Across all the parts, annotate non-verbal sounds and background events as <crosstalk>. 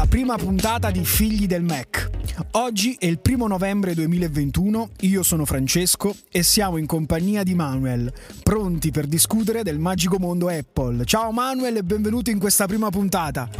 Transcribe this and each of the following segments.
la prima puntata di Figli del Mac. Oggi è il primo novembre 2021, io sono Francesco e siamo in compagnia di Manuel, pronti per discutere del magico mondo Apple. Ciao Manuel e benvenuto in questa prima puntata.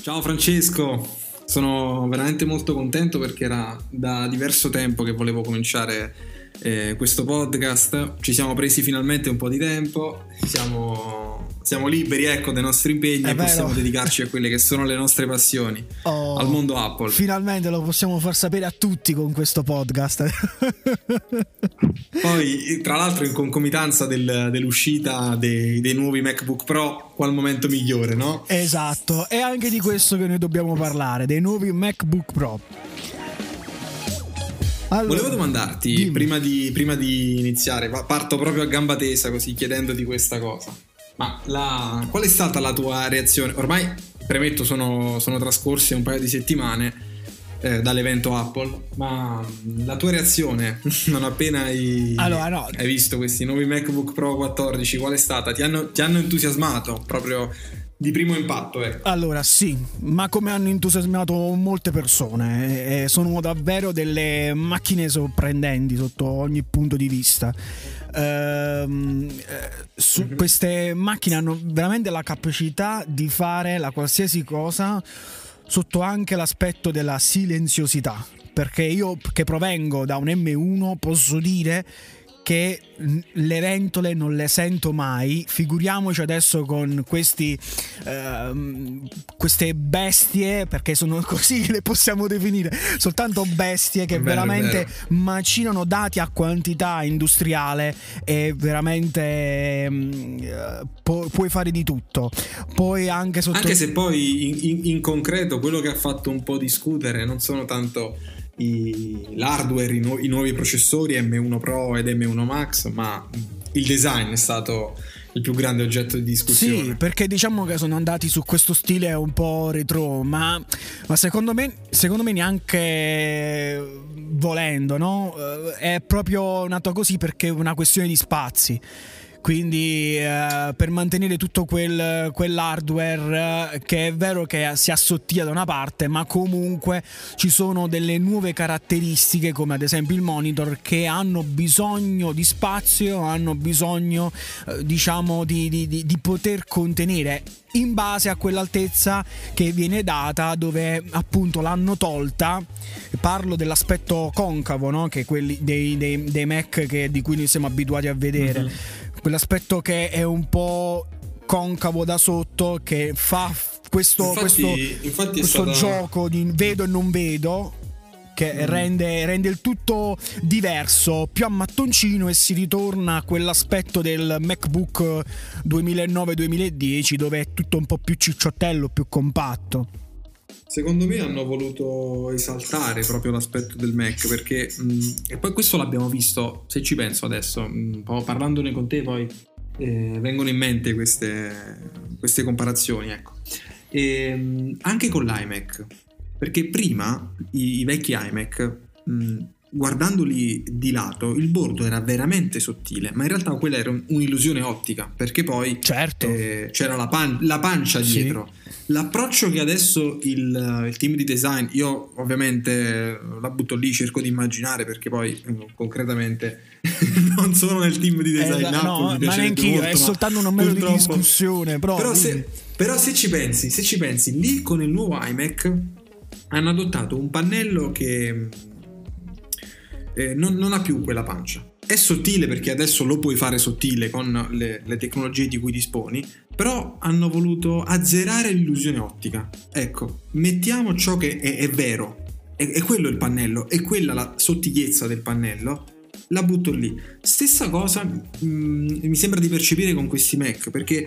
Ciao Francesco, sono veramente molto contento perché era da diverso tempo che volevo cominciare eh, questo podcast. Ci siamo presi finalmente un po' di tempo, siamo, siamo liberi ecco, dai nostri impegni e possiamo dedicarci a quelle che sono le nostre passioni, <laughs> oh, al mondo Apple. Finalmente lo possiamo far sapere a tutti con questo podcast. <laughs> Poi, tra l'altro, in concomitanza del, dell'uscita dei, dei nuovi MacBook Pro, qual momento migliore, no? Esatto, è anche di questo che noi dobbiamo parlare, dei nuovi MacBook Pro. Allora, Volevo domandarti, prima di, prima di, iniziare, parto proprio a gamba tesa così chiedendoti questa cosa. Ma la, qual è stata la tua reazione? Ormai, premetto, sono, sono trascorse un paio di settimane eh, dall'evento Apple, ma la tua reazione <laughs> non appena hai, allora, no. hai visto questi nuovi MacBook Pro 14, qual è stata? Ti hanno, ti hanno entusiasmato proprio di primo impatto. Ecco. Allora, sì, ma come hanno entusiasmato molte persone, eh, sono davvero delle macchine sorprendenti sotto ogni punto di vista. Ehm, eh, su, mm-hmm. Queste macchine hanno veramente la capacità di fare la qualsiasi cosa sotto anche l'aspetto della silenziosità. Perché io che provengo da un M1 posso dire che le ventole non le sento mai, figuriamoci adesso con questi, uh, queste bestie, perché sono <laughs> così le possiamo definire, soltanto bestie che vero, veramente macinano dati a quantità industriale e veramente uh, pu- puoi fare di tutto. Poi anche sotto... Anche se poi in, in, in concreto quello che ha fatto un po' discutere non sono tanto i, l'hardware, i, nu- i, nuovi processori M1 Pro ed M1 Max, ma il design è stato il più grande oggetto di discussione. Sì, perché diciamo che sono andati su questo stile un po' retro, ma, ma secondo, me, secondo me neanche volendo, no? Eh, è proprio nato così perché è una questione di spazi quindi eh, per mantenere tutto quel, quell'hardware eh, che è vero che si assottiglia da una parte ma comunque ci sono delle nuove caratteristiche come ad esempio il monitor che hanno bisogno di spazio hanno bisogno eh, diciamo di, di, di, di poter contenere in base a quell'altezza che viene data dove appunto l'hanno tolta. Parlo dell'aspetto concavo no? che quelli dei, dei, dei Mac che, di cui noi siamo abituati a vedere. Mm-hmm quell'aspetto che è un po' concavo da sotto che fa questo, infatti, questo, infatti questo stata... gioco di vedo e non vedo che mm. rende, rende, il tutto diverso, più a mattoncino e si ritorna a quell'aspetto del MacBook 2009-2010 dove è tutto un po' più cicciottello, più compatto. Secondo me hanno voluto esaltare proprio l'aspetto del Mac perché, mh, e poi questo l'abbiamo visto, se ci penso adesso, mh, parlandone con te poi eh, vengono in mente queste, queste comparazioni, ecco. E, mh, mm, anche con l'iMac, perché prima i, i vecchi iMac guardandoli di lato, il bordo era veramente sottile, ma in realtà quella era un'illusione ottica, perché poi certo. eh, c'era la, pan- la, pancia dietro. Sì. L'approccio che adesso il, il, team di design, io ovviamente la butto lì, cerco di immaginare, perché poi eh, concretamente <laughs> non sono nel team di design. Eh, no, ma neanche io, è soltanto un mero di discussione. Però, però, se, però se ci pensi, se ci pensi, lì con il nuovo iMac hanno adottato un pannello che eh, non, non, ha più quella pancia. È sottile perché adesso lo puoi fare sottile con le, le tecnologie di cui disponi, però hanno voluto azzerare l'illusione ottica. Ecco, mettiamo ciò che è, è vero, è, è, quello il pannello, è quella la sottigliezza del pannello, la butto lì. Stessa cosa mh, mm, mi sembra di percepire con questi Mac, perché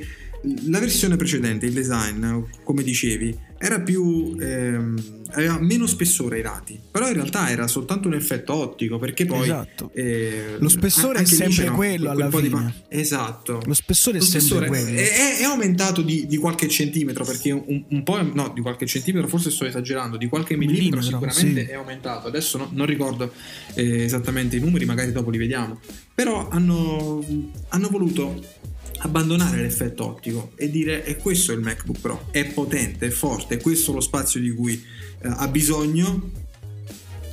la versione precedente, il design, come dicevi, era più ehm, aveva meno spessore ai lati però in realtà era soltanto un effetto ottico perché poi esatto. eh, lo spessore è sempre quello alla fine. pa- esatto. Lo spessore, lo è sempre quello. è, è aumentato di, di, qualche centimetro perché un, un, po' no di qualche centimetro forse sto esagerando di qualche millimetro, millimetro sicuramente sì. è aumentato. Adesso no, non ricordo eh, esattamente i numeri magari dopo li vediamo. Però hanno, hanno voluto abbandonare l'effetto ottico e dire è questo il MacBook Pro, è potente, è forte, è questo lo spazio di cui eh, ha bisogno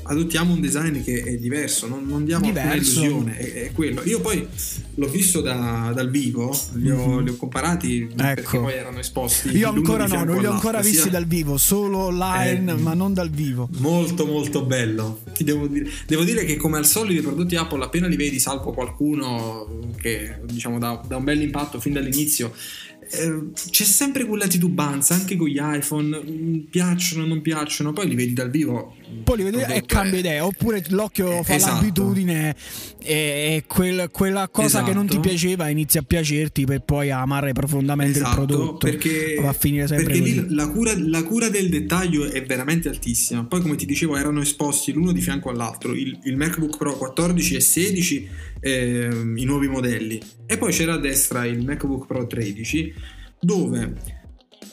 adottiamo un design che è diverso, non, non diamo diverso. illusione, è, è, quello. Io poi l'ho visto da, dal vivo, li ho, mm-hmm. li ho comparati ecco. perché poi erano esposti. Io ancora no, non li ho ancora visti sia... dal vivo, solo online, eh, ma non dal vivo. Molto molto bello. Ti devo dire, devo dire che come al solito i prodotti Apple appena li vedi, salvo qualcuno che diciamo da, da un bel impatto fin dall'inizio eh, c'è sempre quella titubanza anche con gli iPhone mm, piacciono non piacciono poi li vedi dal vivo poi li vedi e cambia idea oppure l'occhio fa esatto. l'abitudine e, e quel, quella cosa esatto. che non ti esatto. piaceva inizia a piacerti per poi amare profondamente esatto, il prodotto perché, va a finire sempre perché così. lì la cura, la cura, del dettaglio è veramente altissima poi come ti dicevo erano esposti l'uno di fianco all'altro il, il MacBook Pro 14 e 16 eh, i nuovi modelli e poi c'era a destra il MacBook Pro 13 dove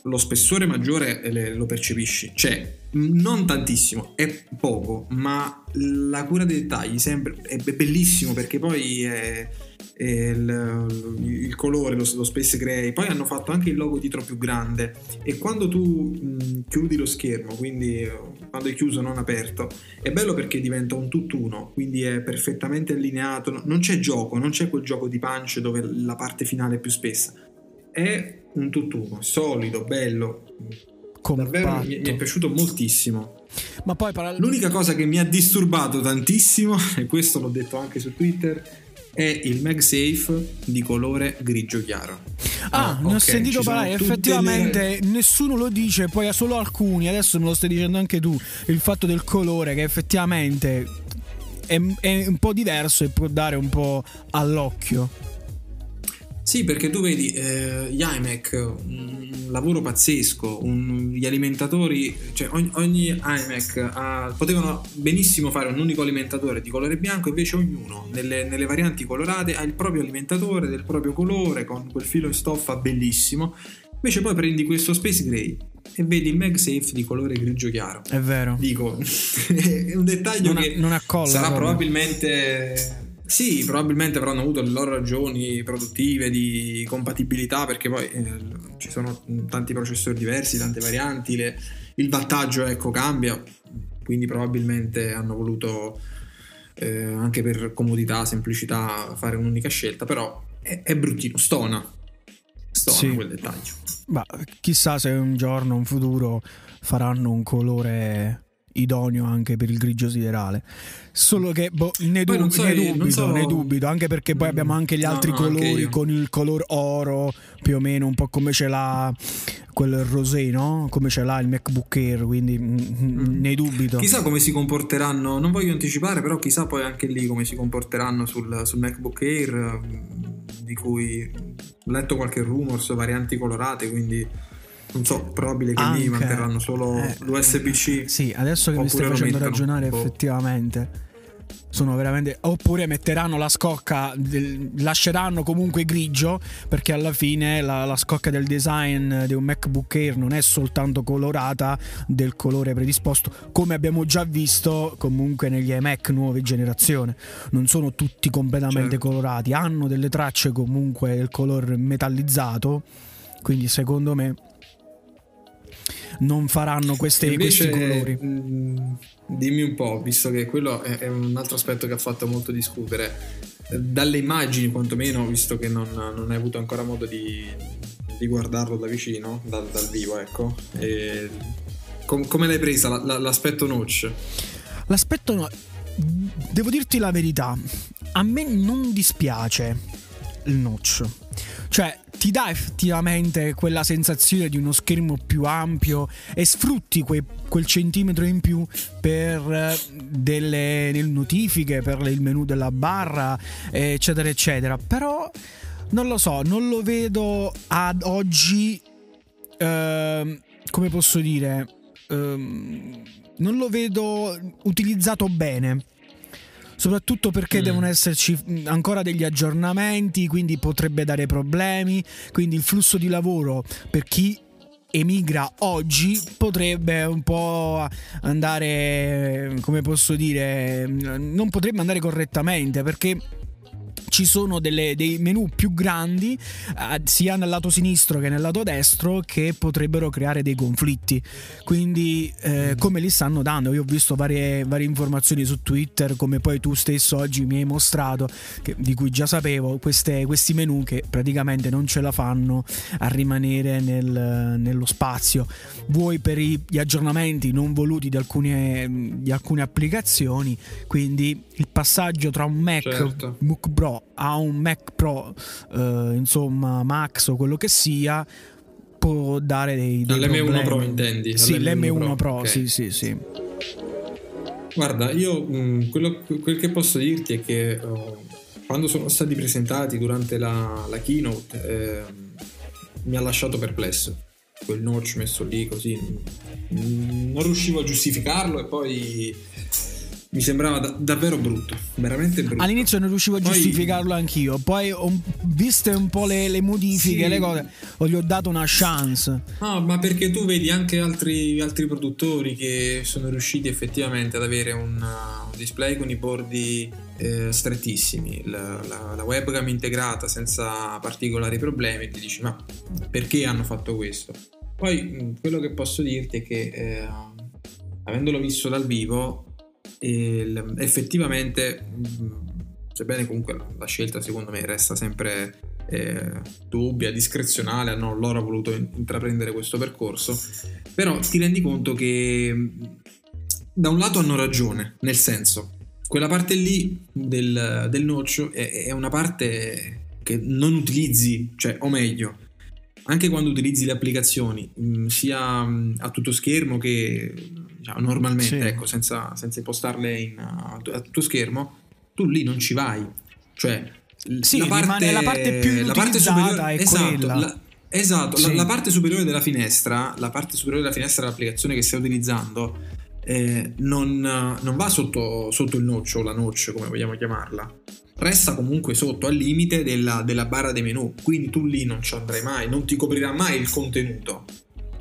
lo spessore maggiore lo percepisci, c'è non tantissimo, è poco, ma la cura dei dettagli sempre, è bellissimo perché poi è, è il, il, colore, lo, lo, Space Gray, poi hanno fatto anche il logo dietro più grande. E quando tu mh, chiudi lo schermo, quindi quando è chiuso non aperto, è bello perché diventa un tutt'uno, quindi è perfettamente allineato, non c'è gioco, non c'è quel gioco di punch dove la parte finale è più spessa, è un tutt'uno, solido, bello. Compatto. Davvero mi, mi è piaciuto moltissimo. Ma poi paral- L'unica cosa che mi ha disturbato tantissimo, <laughs> e questo l'ho detto anche su Twitter, è il MagSafe di colore grigio chiaro. Ah, oh, ne ho sentito parlare, effettivamente le... nessuno lo dice, poi solo alcuni, adesso me lo stai dicendo anche tu, il fatto del colore che effettivamente è, è un po' diverso e può dare un po' all'occhio. Sì, perché tu vedi eh, gli iMac, un lavoro pazzesco, un, gli alimentatori, cioè ogni, ogni iMac ha, potevano benissimo fare un unico alimentatore di colore bianco, invece ognuno nelle, nelle, varianti colorate ha il proprio alimentatore del proprio colore con quel filo in stoffa bellissimo. Invece poi prendi questo Space Gray e vedi il MagSafe di colore grigio chiaro. È vero. Dico, <laughs> è un dettaglio non che non accolla, sarà proprio. probabilmente sì, probabilmente avranno avuto le loro ragioni produttive di compatibilità perché poi eh, ci sono tanti processori diversi, tante varianti, le, il wattaggio ecco, cambia, quindi probabilmente hanno voluto eh, anche per comodità, semplicità fare un'unica scelta, però è, è bruttino, stona, stona sì. quel dettaglio. Ma chissà se un giorno, un futuro faranno un colore idoneo anche per il grigio siderale. Solo che boh, ne, dub- so, ne, dubito, so... ne, dubito, anche perché poi mm. abbiamo anche gli altri no, colori con il color oro, più o meno, un po' come ce l'ha quel rosé, no? Come ce l'ha il MacBook Air, quindi mm, mm. mm. ne dubito. Chissà come si comporteranno, non voglio anticipare, però chissà poi anche lì come si comporteranno sul, sul MacBook Air, di cui ho letto qualche rumors, varianti colorate, quindi non so, probabile che Anche, lì manterranno solo eh, l'USB-C. Sì, adesso che mi stai facendo ragionare boh. effettivamente sono veramente oppure metteranno la scocca lasceranno comunque grigio perché alla fine la, la, scocca del design di un MacBook Air non è soltanto colorata del colore predisposto come abbiamo già visto comunque negli iMac nuove generazione non sono tutti completamente certo. colorati hanno delle tracce comunque del colore metallizzato quindi secondo me non faranno queste, Invece, questi colori. Mh, dimmi un po', visto che quello è, è, un altro aspetto che ha fatto molto discutere. Dalle immagini, quantomeno, visto che non, non hai avuto ancora modo di, di guardarlo da vicino, dal, dal vivo, ecco. E, com, come l'hai presa la, la, l'aspetto notch? L'aspetto no... Devo dirti la verità, a me non dispiace il notch. Cioè, ti dà effettivamente quella sensazione di uno schermo più ampio e sfrutti que, quel centimetro in più per eh, delle, delle notifiche, per il menu della barra, eccetera, eccetera. Però non lo so, non lo vedo ad oggi, eh, come posso dire, eh, non lo vedo utilizzato bene soprattutto perché mm. devono esserci ancora degli aggiornamenti, quindi potrebbe dare problemi, quindi il flusso di lavoro per chi emigra oggi potrebbe un po' andare come posso dire non potrebbe andare correttamente perché ci sono delle, dei menu più grandi eh, sia nel lato sinistro che nel lato destro che potrebbero creare dei conflitti. Quindi eh, come li stanno dando? Io ho visto varie, varie, informazioni su Twitter, come poi tu stesso oggi mi hai mostrato, che, di cui già sapevo, queste, questi menu che praticamente non ce la fanno a rimanere nel, nello spazio. Vuoi per gli aggiornamenti non voluti di alcune, di alcune applicazioni, quindi il passaggio tra un Mac certo. Book Pro a un Mac Pro, eh, insomma, Max o quello che sia, può dare dei, dei L'M1 problemi. Pro intendi? Sì, l'M1, l'M1 Pro, Pro okay. sì, sì, sì. Guarda, io mh, mm, quello, quel che posso dirti è che oh, quando sono stati presentati durante la, la keynote eh, mi ha lasciato perplesso quel notch messo lì così mm, non riuscivo a giustificarlo e poi mi sembrava da- davvero brutto, veramente brutto. All'inizio non riuscivo a poi... giustificarlo anch'io, poi ho, viste un po' le, le modifiche, sì. le cose, gli ho dato una chance. No, ma perché tu vedi anche altri, altri produttori che sono riusciti effettivamente ad avere un, un display con i bordi eh, strettissimi, la, la, la, webcam integrata senza particolari problemi, ti dici ma perché hanno fatto questo? Poi quello che posso dirti è che eh, avendolo visto dal vivo e effettivamente, sebbene comunque la scelta secondo me resta sempre eh, dubbia, discrezionale, hanno loro voluto intraprendere questo percorso, però ti rendi conto che da un lato hanno ragione, nel senso, quella parte lì del, del notch è, è una parte che non utilizzi, cioè, o meglio, anche quando utilizzi le applicazioni, sia a tutto schermo che diciamo, normalmente, sì. ecco, senza, senza, impostarle in, a, a tutto schermo, tu lì non ci vai. Cioè, sì, la parte, la parte più la parte superiore, è esatto, la, esatto sì. la, la, parte superiore della finestra, la parte superiore della finestra dell'applicazione che stai utilizzando eh, non, non, va sotto, sotto il noccio o la notch, come vogliamo chiamarla resta comunque sotto al limite della, della barra dei menu, quindi tu lì non ci andrai mai, non ti coprirà mai il contenuto.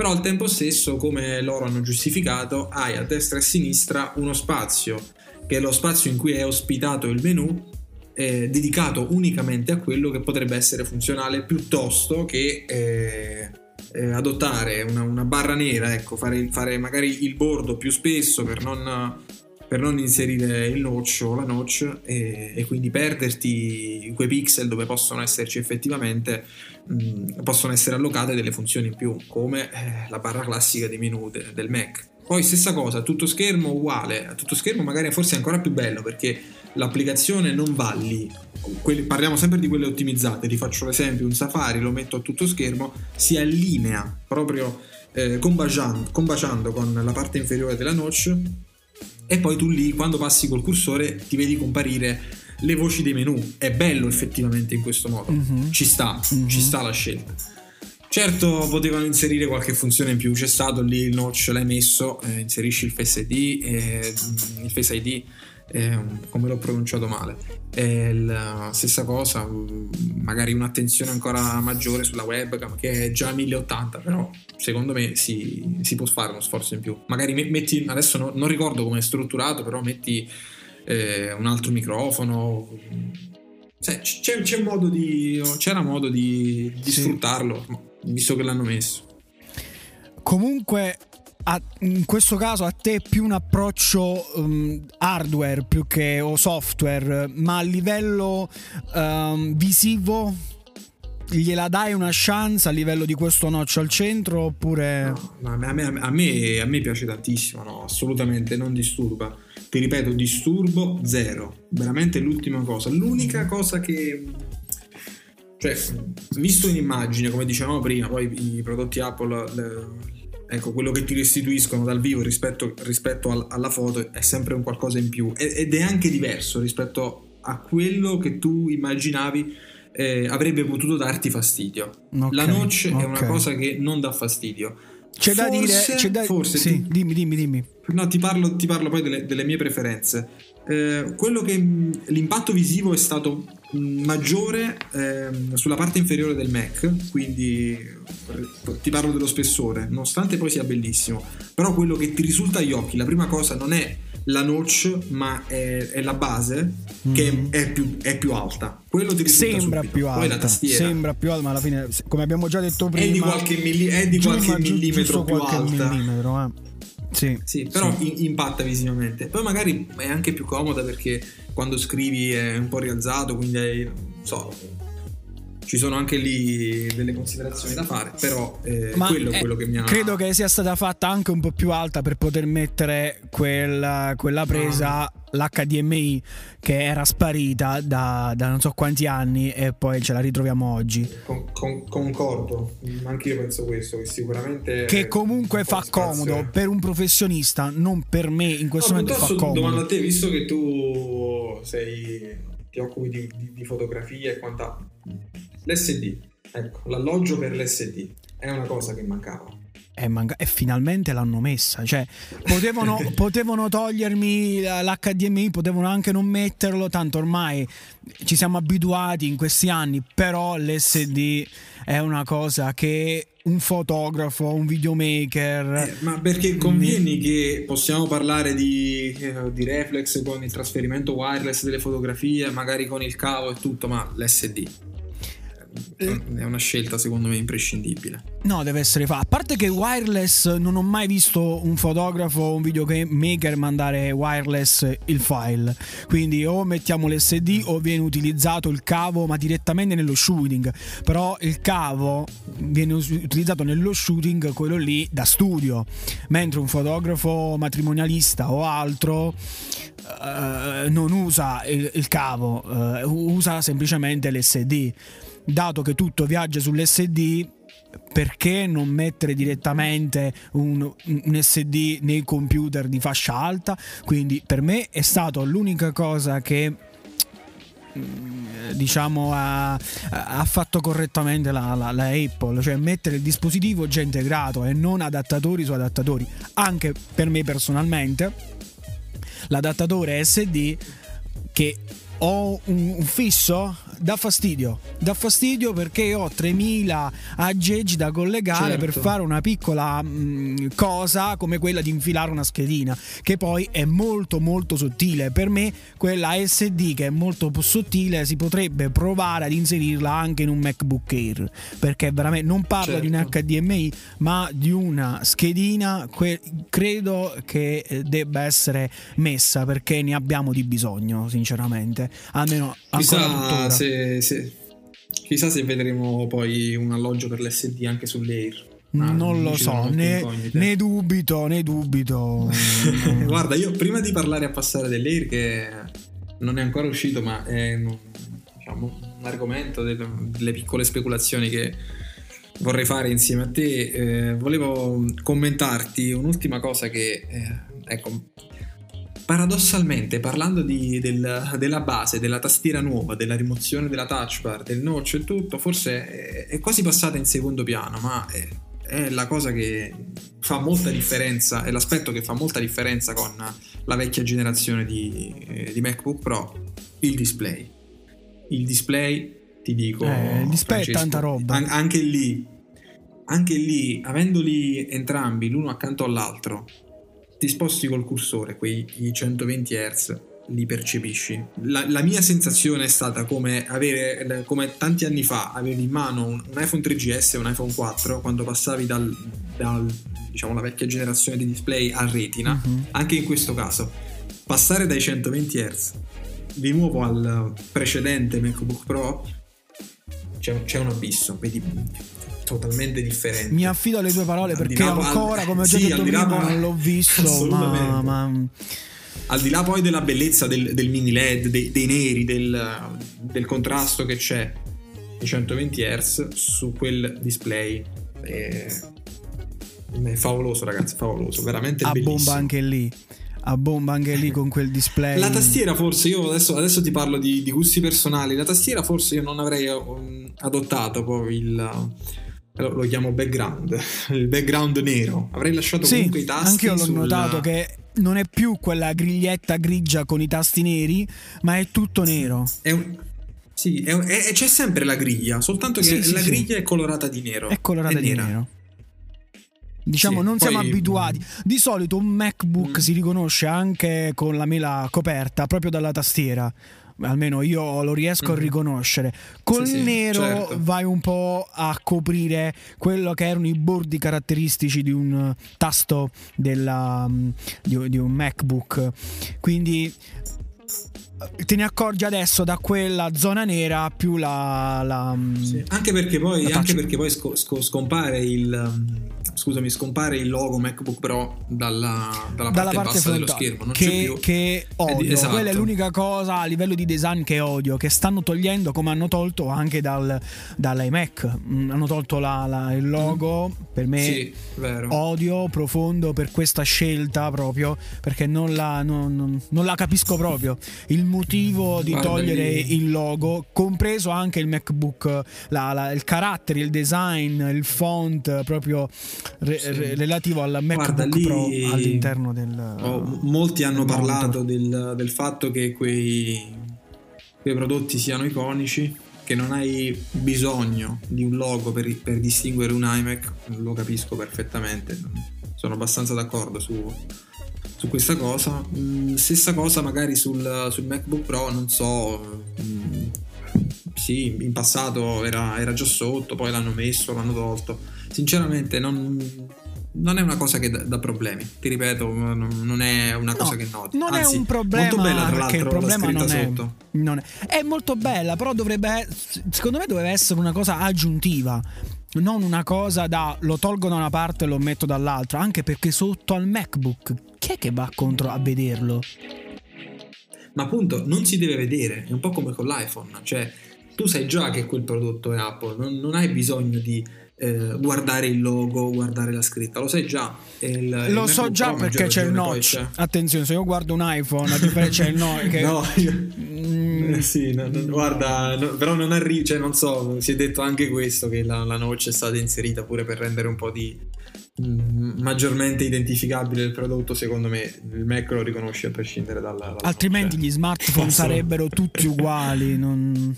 Però al tempo stesso, come loro hanno giustificato, hai a destra e a sinistra uno spazio, che è lo spazio in cui è ospitato il menu, eh, dedicato unicamente a quello che potrebbe essere funzionale piuttosto che eh, eh, adottare una, una, barra nera, ecco, fare, fare, magari il bordo più spesso per non per non inserire il notch o la notch e, e quindi perderti quei pixel dove possono esserci effettivamente mh, possono essere allocate delle funzioni in più come eh, la barra classica dei menu de, del Mac. Poi stessa cosa, tutto schermo uguale, tutto schermo magari forse è ancora più bello perché l'applicazione non va lì, Quelli, parliamo sempre di quelle ottimizzate, ti faccio l'esempio, un Safari lo metto a tutto schermo, si allinea proprio eh, combaciando, combaciando con la parte inferiore della notch e poi tu lì quando passi col cursore ti vedi comparire le voci dei menu. È bello effettivamente in questo modo. Mm-hmm. Ci sta, mm-hmm. ci sta la scelta. Certo, potevano inserire qualche funzione in più. C'è stato lì il notch, l'hai messo, eh, inserisci il Face ID, eh, il Face ID eh, come l'ho pronunciato male. È la stessa cosa, magari un'attenzione ancora maggiore sulla webcam che è già 1080, però secondo me si, si può fare uno sforzo in più. Magari metti, adesso no, non ricordo come è strutturato, però metti eh, un altro microfono. C'è, c'è modo di, c'era modo di, di sì. sfruttarlo, visto che l'hanno messo. Comunque a, in questo caso a te più un approccio um, hardware più che o software, ma a livello um, visivo gliela dai una chance a livello di questo notch al centro oppure... No, a, me, a, me, a, me, a, me, piace tantissimo, no, assolutamente non disturba. Ti ripeto, disturbo zero, veramente l'ultima cosa. L'unica cosa che... Cioè, visto in immagine, come dicevamo prima, poi i prodotti Apple le, ecco, quello che ti restituiscono dal vivo rispetto, rispetto al, alla foto è sempre un qualcosa in più ed è anche diverso rispetto a quello che tu immaginavi eh, avrebbe potuto darti fastidio. Okay, la notch okay. è una cosa che non dà fastidio. C'è forse, da dire, c'è da... forse sì, ti, dimmi, dimmi, dimmi. No, ti parlo, ti parlo poi delle, delle mie preferenze. Eh, quello che l'impatto visivo è stato maggiore eh, sulla parte inferiore del Mac, quindi ti parlo dello spessore, nonostante poi sia bellissimo, però quello che ti risulta agli occhi, la prima cosa non è la notch, ma è, è la base che mm. è, più, è, più, alta. Quello ti sembra subito. più alta. Sembra più alta, ma alla fine, come abbiamo già detto prima, è di qualche, milli, è di qualche millimetro più alta. Millimetro, eh. Sì, sì, però sì. impatta visivamente. Poi magari è anche più comoda perché quando scrivi è un po' rialzato, quindi hai, so, ci sono anche lì delle considerazioni da fare, però eh, quello è quello che mi ha... Credo che sia stata fatta anche un po' più alta per poter mettere quella, quella presa, ah. l'HDMI, che era sparita da, da, non so quanti anni e poi ce la ritroviamo oggi. Con, con, concordo, anche io penso questo, che sicuramente... Che comunque fa comodo per un professionista, non per me in questo no, momento fa comodo. Domanda a te, visto che tu sei ti occupi di, di, di fotografia e quant'altro. L'SD, ecco, l'alloggio per l'SD è una cosa che mancava. E, manca- e finalmente l'hanno messa. Cioè, potevano, <laughs> potevano togliermi l'HDMI, potevano anche non metterlo, tanto ormai ci siamo abituati in questi anni, però l'SD è una cosa che un fotografo, un videomaker. Eh, ma perché convieni che possiamo parlare di, eh, di, reflex con il trasferimento wireless delle fotografie, magari con il cavo e tutto, ma l'SD. È una scelta secondo me imprescindibile. No, deve essere fatta. A parte che wireless non ho mai visto un fotografo o un videomaker mandare wireless il file. Quindi o mettiamo l'SD o viene utilizzato il cavo ma direttamente nello shooting. Però il cavo viene utilizzato nello shooting quello lì da studio. Mentre un fotografo matrimonialista o altro uh, non usa il, il cavo, uh, usa semplicemente l'SD dato che tutto viaggia sull'SD, perché non mettere direttamente un, un, SD nei computer di fascia alta? Quindi per me è stata l'unica cosa che mm, diciamo ha, ha, fatto correttamente la, la, la, Apple cioè mettere il dispositivo già integrato e non adattatori su adattatori anche per me personalmente l'adattatore SD che ho un, un fisso dà fastidio. Dà fastidio perché ho 3000 aggeggi da collegare certo. per fare una piccola mh, mm, cosa come quella di infilare una schedina, che poi è molto molto sottile. Per me quella SD che è molto più sottile si potrebbe provare ad inserirla anche in un MacBook Air, perché veramente non parlo certo. di un certo. HDMI, ma di una schedina que- credo che eh, debba essere messa perché ne abbiamo di bisogno, sinceramente. Almeno Chissà se se, chissà se vedremo poi un alloggio per l'SD anche sull'Air. Ah, non lo so, ne, ne, dubito, ne dubito. <laughs> Guarda, io prima di parlare a passare dell'Air, che non è ancora uscito, ma è diciamo, un argomento delle, delle, piccole speculazioni che vorrei fare insieme a te, eh, volevo commentarti un'ultima cosa che, eh, ecco, paradossalmente parlando di, del, della base, della tastiera nuova, della rimozione della touch bar, del notch e tutto, forse è, è quasi passata in secondo piano, ma è, è, la cosa che fa molta differenza, è l'aspetto che fa molta differenza con la vecchia generazione di, eh, di MacBook Pro, il display. Il display, ti dico... Eh, il display è tanta roba. An- anche lì, anche lì, avendoli entrambi l'uno accanto all'altro, ti sposti col cursore, quei 120 Hz, li percepisci. La, la, mia sensazione è stata come avere, come tanti anni fa, avevi in mano un, un iPhone 3GS e un iPhone 4, quando passavi dal, dal diciamo, la vecchia generazione di display a retina, uh-huh. anche in questo caso, passare dai 120 Hz di nuovo al precedente MacBook Pro, c'è, c'è un abisso, vedi totalmente differente. Mi affido alle tue parole perché là, ancora, come ho già sì, detto prima, poi, non l'ho visto, ma, ma... Al di là poi della bellezza del, del mini LED, dei, dei neri, del, del, contrasto che c'è di 120 Hz su quel display, è, è favoloso ragazzi, favoloso, veramente A bellissimo. bomba anche lì a bomba anche lì con quel display. La tastiera forse, io adesso, adesso ti parlo di, di, gusti personali, la tastiera forse io non avrei um, adottato poi il, lo chiamo background, <laughs> il background nero. Avrei lasciato sì, comunque i tasti. Anche io l'ho sulla... notato che non è più quella griglietta grigia con i tasti neri, ma è tutto nero. È un... Sì, è un... è... c'è sempre la griglia, soltanto che sì, la sì, griglia è colorata di nero. È colorata è di nero. Diciamo, non poi... siamo abituati. Di solito un MacBook mm. si riconosce anche con la mela coperta, proprio dalla tastiera almeno io lo riesco mm-hmm. a mhm. riconoscere. Col sì, nero sì, certo. vai un po' a coprire quello che erano i bordi caratteristici di un tasto della, di, di un MacBook. Quindi te ne accorgi adesso da quella zona nera più la, la sì. anche perché poi, anche perché poi sco, sco, scompare il scusami, scompare il logo MacBook Pro dalla, dalla, dalla parte, parte bassa dello schermo. Non che, c'è più. che odio. Esatto. Quella è l'unica cosa a livello di design che odio. Che stanno togliendo, come hanno tolto anche dal, dall'iMac. Mm, hanno tolto la, la, il logo. Mm. Per me, sì, odio profondo per questa scelta proprio. Perché non la, non, non, non la capisco proprio. Il motivo di Guarda togliere lì. il logo, compreso anche il MacBook, la, il carattere, il design, il font proprio re- sì. re- relativo al MacBook Guarda, lì, Pro all'interno del... Oh, molti hanno parlato del, del, fatto che quei, quei prodotti siano iconici che non hai bisogno di un logo per, per, distinguere un iMac, lo capisco perfettamente, sono abbastanza d'accordo su, su questa cosa. Mm, stessa cosa magari sul, sul, MacBook Pro, non so, mm, sì, in passato era, era, già sotto, poi l'hanno messo, l'hanno tolto. Sinceramente non, non è una cosa che dà, problemi, ti ripeto, non è una cosa no, che noti. Non Anzi, è un problema, molto bella tra l'altro, il problema non è, non è, è molto bella, però dovrebbe, secondo me dovrebbe essere una cosa aggiuntiva non una cosa da lo tolgo da una parte e lo metto dall'altra, anche perché sotto al MacBook chi è che va contro a vederlo? Ma appunto non si deve vedere, è un po' come con l'iPhone, cioè tu sai già che quel prodotto è Apple, non, non hai bisogno di eh, guardare il logo, guardare la scritta, lo sai già. Il, lo il so già perché c'è il notch. C'è. Attenzione, se io guardo un iPhone, a differenza c'è il <laughs> notch. Che... no, io... mm. eh, <laughs> sì, no, no, guarda, no, però non arriva, cioè non so, si è detto anche questo che la, la notch è stata inserita pure per rendere un po' di mm, maggiormente identificabile il prodotto secondo me il Mac lo riconosce a prescindere dalla, altrimenti gli smartphone sarebbero tutti uguali non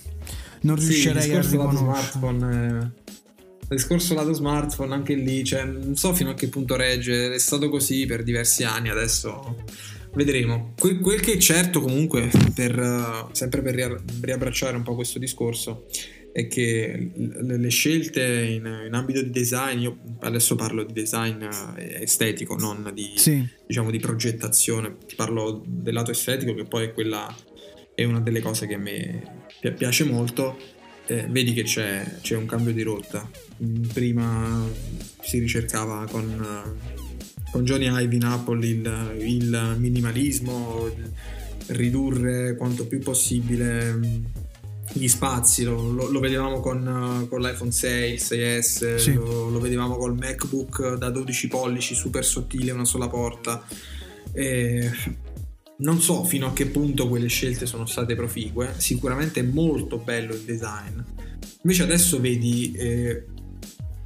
non riuscirei sì, a riconoscere. smartphone il discorso lato smartphone anche lì, cioè, non so fino a che punto regge, è stato così per diversi anni, adesso vedremo. Que- quel che è certo comunque, per, uh, sempre per ria- riabbracciare un po' questo discorso, è che le, le scelte in, in, ambito di design, io adesso parlo di design eh, estetico, non di, sì. diciamo, di progettazione, parlo del lato estetico che poi è quella è una delle cose che a me piace molto, eh, vedi che c'è, c'è, un cambio di rotta. Mm, prima si ricercava con, con Johnny Ive in Apple il, il minimalismo, il ridurre quanto più possibile mm, gli spazi, lo, lo, lo vedevamo con, con, l'iPhone 6, il 6S, sì. lo, lo, vedevamo col MacBook da 12 pollici super sottile, una sola porta. E non so fino a che punto quelle scelte sono state proficue, sicuramente è molto bello il design. Invece adesso vedi eh,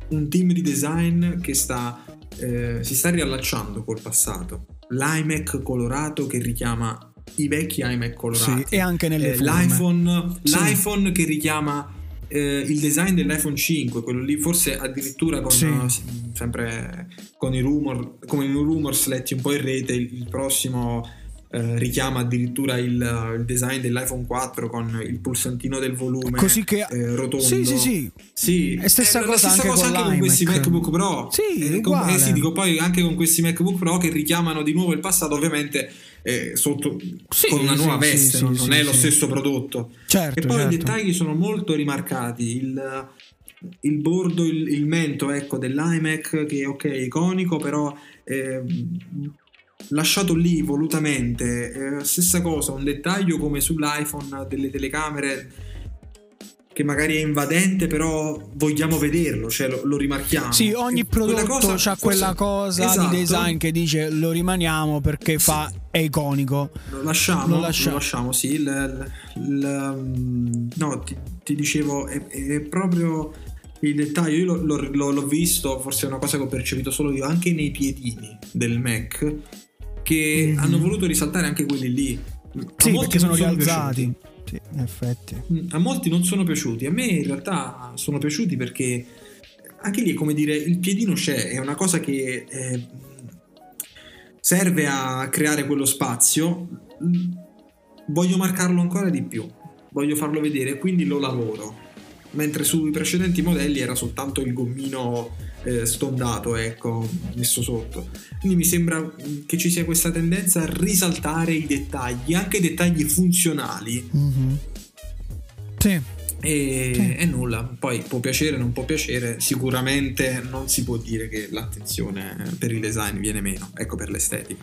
un team di design che sta, eh, si sta riallacciando col passato. L'iMac colorato che richiama i vecchi iMac colorati. Sì, e anche nelle eh, l'iPhone, sì. l'iPhone che richiama eh, il design dell'iPhone 5, quello lì forse addirittura con, sì. sempre con i rumor, come i rumors letti un po' in rete, il, il prossimo eh, richiama addirittura il, il, design dell'iPhone 4 con il pulsantino del volume Così che, eh, rotondo. Sì, sì, sì. sì. È stessa cosa, stessa anche, cosa anche con, questi MacBook Pro. Sì, eh, con, eh, sì, dico poi anche con questi MacBook Pro che richiamano di nuovo il passato, ovviamente eh, sotto sì, con una nuova sì, veste, sì, non, non è lo stesso prodotto. Certo, e poi certo. i dettagli sono molto rimarcati. Il, il bordo, il, il mento ecco, dell'iMac che ok, iconico, però eh, lasciato lì volutamente. Eh, stessa cosa, un dettaglio come sull'iPhone delle telecamere che magari è invadente, però vogliamo vederlo, cioè lo, lo rimarchiamo. Sì, ogni prodotto ha quella cosa esatto. di design che dice lo rimaniamo perché fa, è iconico. Lo lasciamo, lo lasciamo, lo lasciamo sì. Il, il, mm, no, ti, ti dicevo, è, è, proprio il dettaglio. Io lo, l'ho visto, forse è una cosa che ho percepito solo io, anche nei piedini del Mac che mm-hmm. hanno voluto risaltare anche quelli lì. Sì, perché sono rialzati. Sì, in effetti. Mm, a molti non sono piaciuti, a me in realtà sono piaciuti perché anche lì è come dire il piedino c'è, è una cosa che eh, serve a creare quello spazio. Voglio marcarlo ancora di più, voglio farlo vedere, quindi lo lavoro. Mentre sui precedenti modelli era soltanto il gommino eh, stondato, ecco, messo sotto. Quindi mi sembra che ci sia questa tendenza a risaltare i dettagli, anche i dettagli funzionali. Mm-hmm. Sì. E, sì. e, nulla, poi può piacere, non può piacere, sicuramente non si può dire che l'attenzione per il design viene meno, ecco per l'estetica.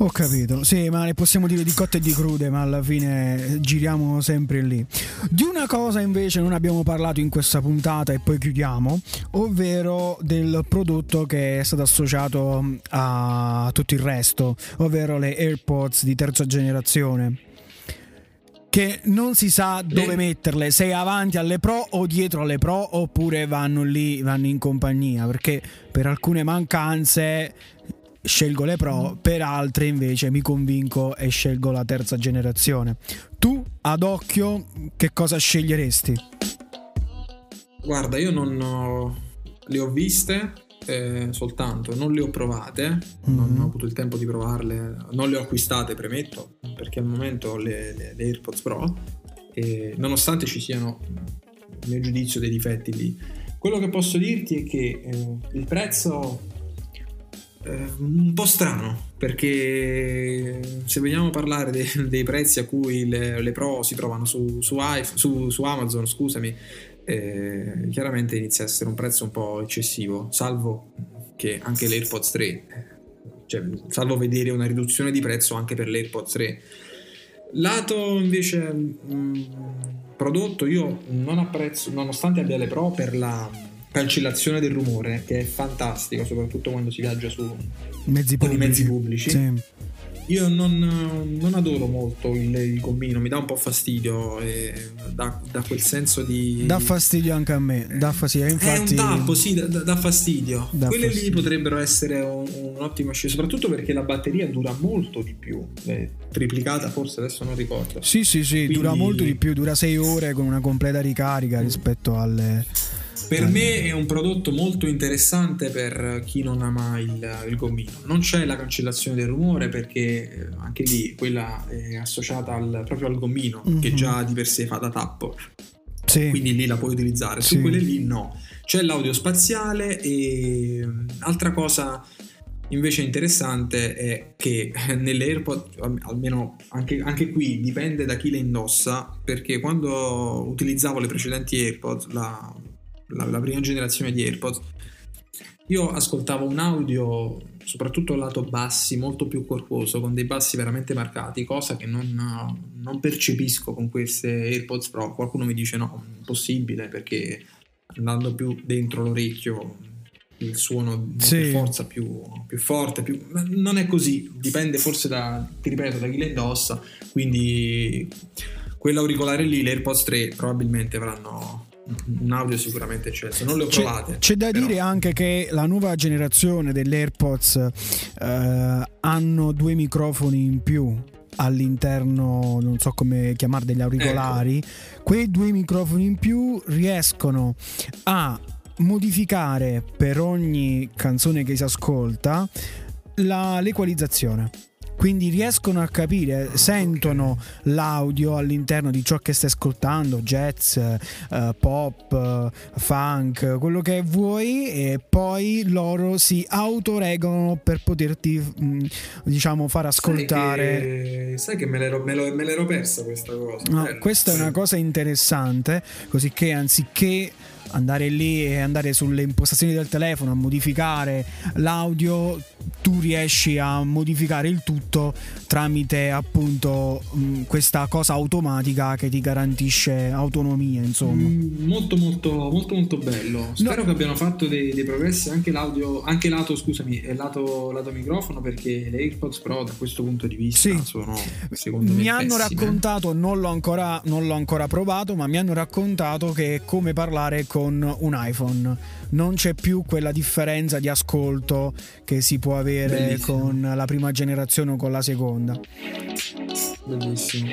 Ho capito, sì, ma ne possiamo dire di cotte e di crude, ma alla fine giriamo sempre lì. Di una cosa invece non abbiamo parlato in questa puntata e poi chiudiamo, ovvero del prodotto che è stato associato a tutto il resto, ovvero le AirPods di terza generazione che non si sa dove metterle, se avanti alle pro o dietro alle pro oppure vanno lì, vanno in compagnia, perché per alcune mancanze scelgo le Pro, per altre invece mi convinco e scelgo la terza generazione. Tu, ad occhio, che cosa sceglieresti? Guarda, io non ho... le ho viste eh, soltanto, non le ho provate, mm-hmm. non ho avuto il tempo di provarle, non le ho acquistate, premetto, perché al momento ho le, le, le AirPods Pro, e nonostante ci siano, a mio giudizio, dei difetti lì. Quello che posso dirti è che eh, il prezzo eh, un po' strano perché se vogliamo parlare dei, dei prezzi a cui le, le, Pro si trovano su, su, su, su Amazon, scusami, eh, chiaramente inizia a essere un prezzo un po' eccessivo, salvo che anche l'AirPods 3, cioè, salvo vedere una riduzione di prezzo anche per l'AirPods 3. Lato invece mh, mm, prodotto, io non apprezzo, nonostante abbia le Pro per la cancellazione del rumore che è fantastico soprattutto quando si viaggia su mezzi con pubblici. i mezzi pubblici sì. io non, non, adoro molto il, il gommino mi dà un po' fastidio e dà, dà, quel senso di dà fastidio anche a me dà fastidio infatti è un tappo sì dà, dà fastidio dà quelle fastidio. lì potrebbero essere un, un ottimo scelta soprattutto perché la batteria dura molto di più è triplicata forse adesso non ricordo sì sì sì Quindi... dura molto di più dura 6 ore con una completa ricarica rispetto alle per me è un prodotto molto interessante per chi non ama il, il gommino. Non c'è la cancellazione del rumore perché eh, anche lì quella è associata al, proprio al gommino mm-hmm. che già di per sé fa da tappo. Sì. Quindi lì la puoi utilizzare. Su sì. quelle lì no. C'è l'audio spaziale e mm, altra cosa invece interessante è che nelle AirPods, almeno anche, anche, qui dipende da chi le indossa, perché quando utilizzavo le precedenti AirPods, la, la, la prima generazione di AirPods, io ascoltavo un audio, soprattutto lato bassi, molto più corposo, con dei bassi veramente marcati, cosa che non, non percepisco con queste AirPods Pro. Qualcuno mi dice no, impossibile perché andando più dentro l'orecchio il suono sì. per forza più, più forte, più... non è così, dipende forse da, ti ripeto, da chi le indossa, quindi quell'auricolare lì, l'AirPods 3 probabilmente avranno un audio sicuramente eccesso. Non le ho c'è, provate. C'è da però. dire anche che la nuova generazione delle AirPods eh, hanno due microfoni in più all'interno, non so come chiamare, degli auricolari. Ecco. Quei due microfoni in più riescono a modificare per ogni canzone che si ascolta la, l'equalizzazione quindi riescono a capire, sentono l'audio all'interno di ciò che stai ascoltando, jazz, uh, pop, uh, funk, quello che vuoi e poi loro si autoregolano per poterti mh, mm, diciamo far ascoltare. Sai che, sai che me, l'ero, me, l'ero, me, l'ero, persa questa cosa. No, questa è una cosa interessante, così che anziché andare lì e andare sulle impostazioni del telefono a modificare l'audio, tu riesci a modificare il tutto tramite appunto mh, questa cosa automatica che ti garantisce autonomia, insomma. Mm, molto molto molto molto bello. Spero no. che abbiano fatto dei, dei, progressi anche l'audio, anche lato, scusami, lato, lato microfono perché le AirPods Pro da questo punto di vista sì. sono secondo me mi hanno raccontato, non l'ho, ancora, non l'ho ancora provato, ma mi hanno raccontato che è come parlare con con un iPhone. Non c'è più quella differenza di ascolto che si può avere Bellissimo. con la prima generazione o con la seconda. Bellissimo.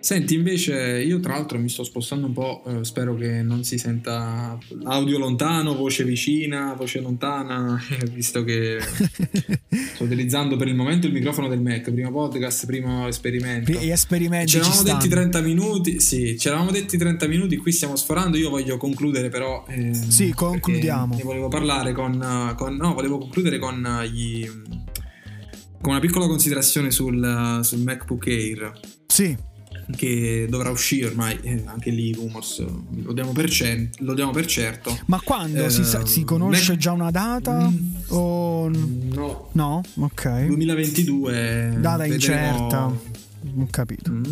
Senti, invece, io tra l'altro mi sto spostando un po', eh, spero che non si senta audio lontano, voce vicina, voce lontana, <laughs> visto che <laughs> sto utilizzando per il momento il microfono del Mac, primo podcast, primo esperimento. Gli esperimenti ci eravamo detti 30 minuti, sì, ci eravamo detti 30 minuti, qui stiamo sforando, io voglio concludere però... Eh, sì, concludiamo. Ne volevo parlare con, con, No, volevo concludere con gli... Con una piccola considerazione sul, sul MacBook Air. Sì che dovrà uscire ormai, eh, anche lì i rumors lo diamo per, cer- lo diamo per certo. Ma quando? Eh, si, sa- si, conosce Mac- già una data? Mm, o... No. No? Ok. 2022. Data vedremo... incerta. Ho capito. Mm.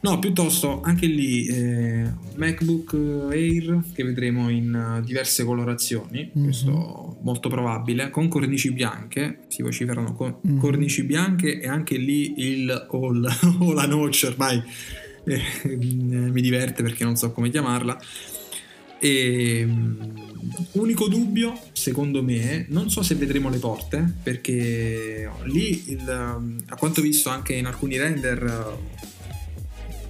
No, piuttosto anche lì eh, MacBook Air che vedremo in uh, diverse colorazioni, mm-hmm. questo molto probabile, con cornici bianche, si vociferano con mm-hmm. cornici bianche e anche lì il o la notch ormai <laughs> eh, mi diverte perché non so come chiamarla. E um, unico dubbio, secondo me, non so se vedremo le porte, perché lì il, a quanto visto anche in alcuni render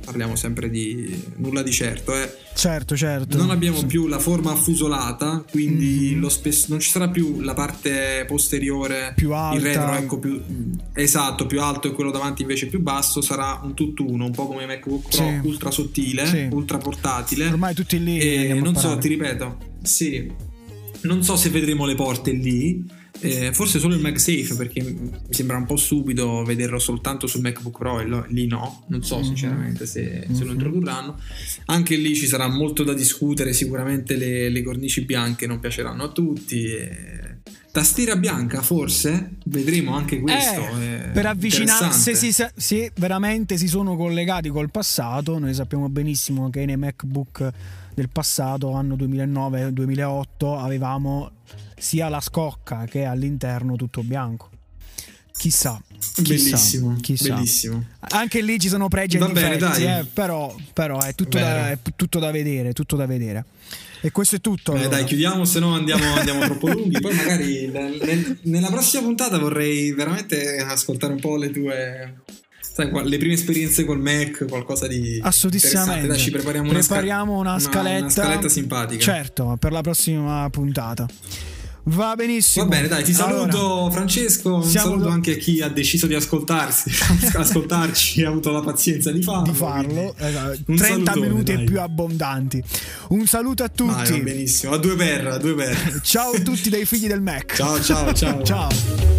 parliamo sempre di nulla di certo. Eh. Certo, certo. Non abbiamo sì. più la forma affusolata, quindi mm-hmm. spes- non ci sarà più la parte posteriore più alta. Il retro, ecco, più, esatto, più alto e quello davanti invece più basso. Sarà un tutt'uno, un po' come MacBook Pro, sì. ultra sottile, sì. ultra portatile. Ormai tutti lì. E non so, ti ripeto, sì. Non so se vedremo le porte lì eh, forse solo il MagSafe perché mi sembra un po' stupido vederlo soltanto sul MacBook Pro e lo, lì no, non so mhm. sinceramente se, se, lo introdurranno. Anche lì ci sarà molto da discutere, sicuramente le, le cornici bianche non piaceranno a tutti. E... Tastiera bianca, forse vedremo anche questo. Eh, per avvicinarsi, sì, sì, veramente si sono collegati col passato. Noi sappiamo benissimo che nei MacBook del passato, anno 2009-2008, avevamo sia la scocca che all'interno tutto bianco. Chissà, chissà, bellissimo, chissà. bellissimo. Anche lì ci sono pregi e difetti, eh, però, però, è, tutto da, è tutto da vedere, tutto da vedere. E questo è tutto. Eh, allora. Dai, chiudiamo, se no andiamo, andiamo <laughs> troppo lunghi. Poi magari nel, nella prossima puntata vorrei veramente ascoltare un po' le tue sai, le prime esperienze col Mac, qualcosa di assolutissimamente. Dai, ci prepariamo, prepariamo una, sca- una, scaletta, una, scaletta simpatica. Certo, per la prossima puntata. Va benissimo. Va bene, dai, ti saluto allora, Francesco. Un saluto do... anche a chi ha deciso di ascoltarsi, <laughs> ascoltarci e ha avuto la pazienza di farlo. Di farlo, esatto. 30 salutone, minuti e più abbondanti. Un saluto a tutti. Vai, benissimo, a due per, a due per. ciao a tutti dai figli del Mac. Ciao, ciao, ciao. ciao.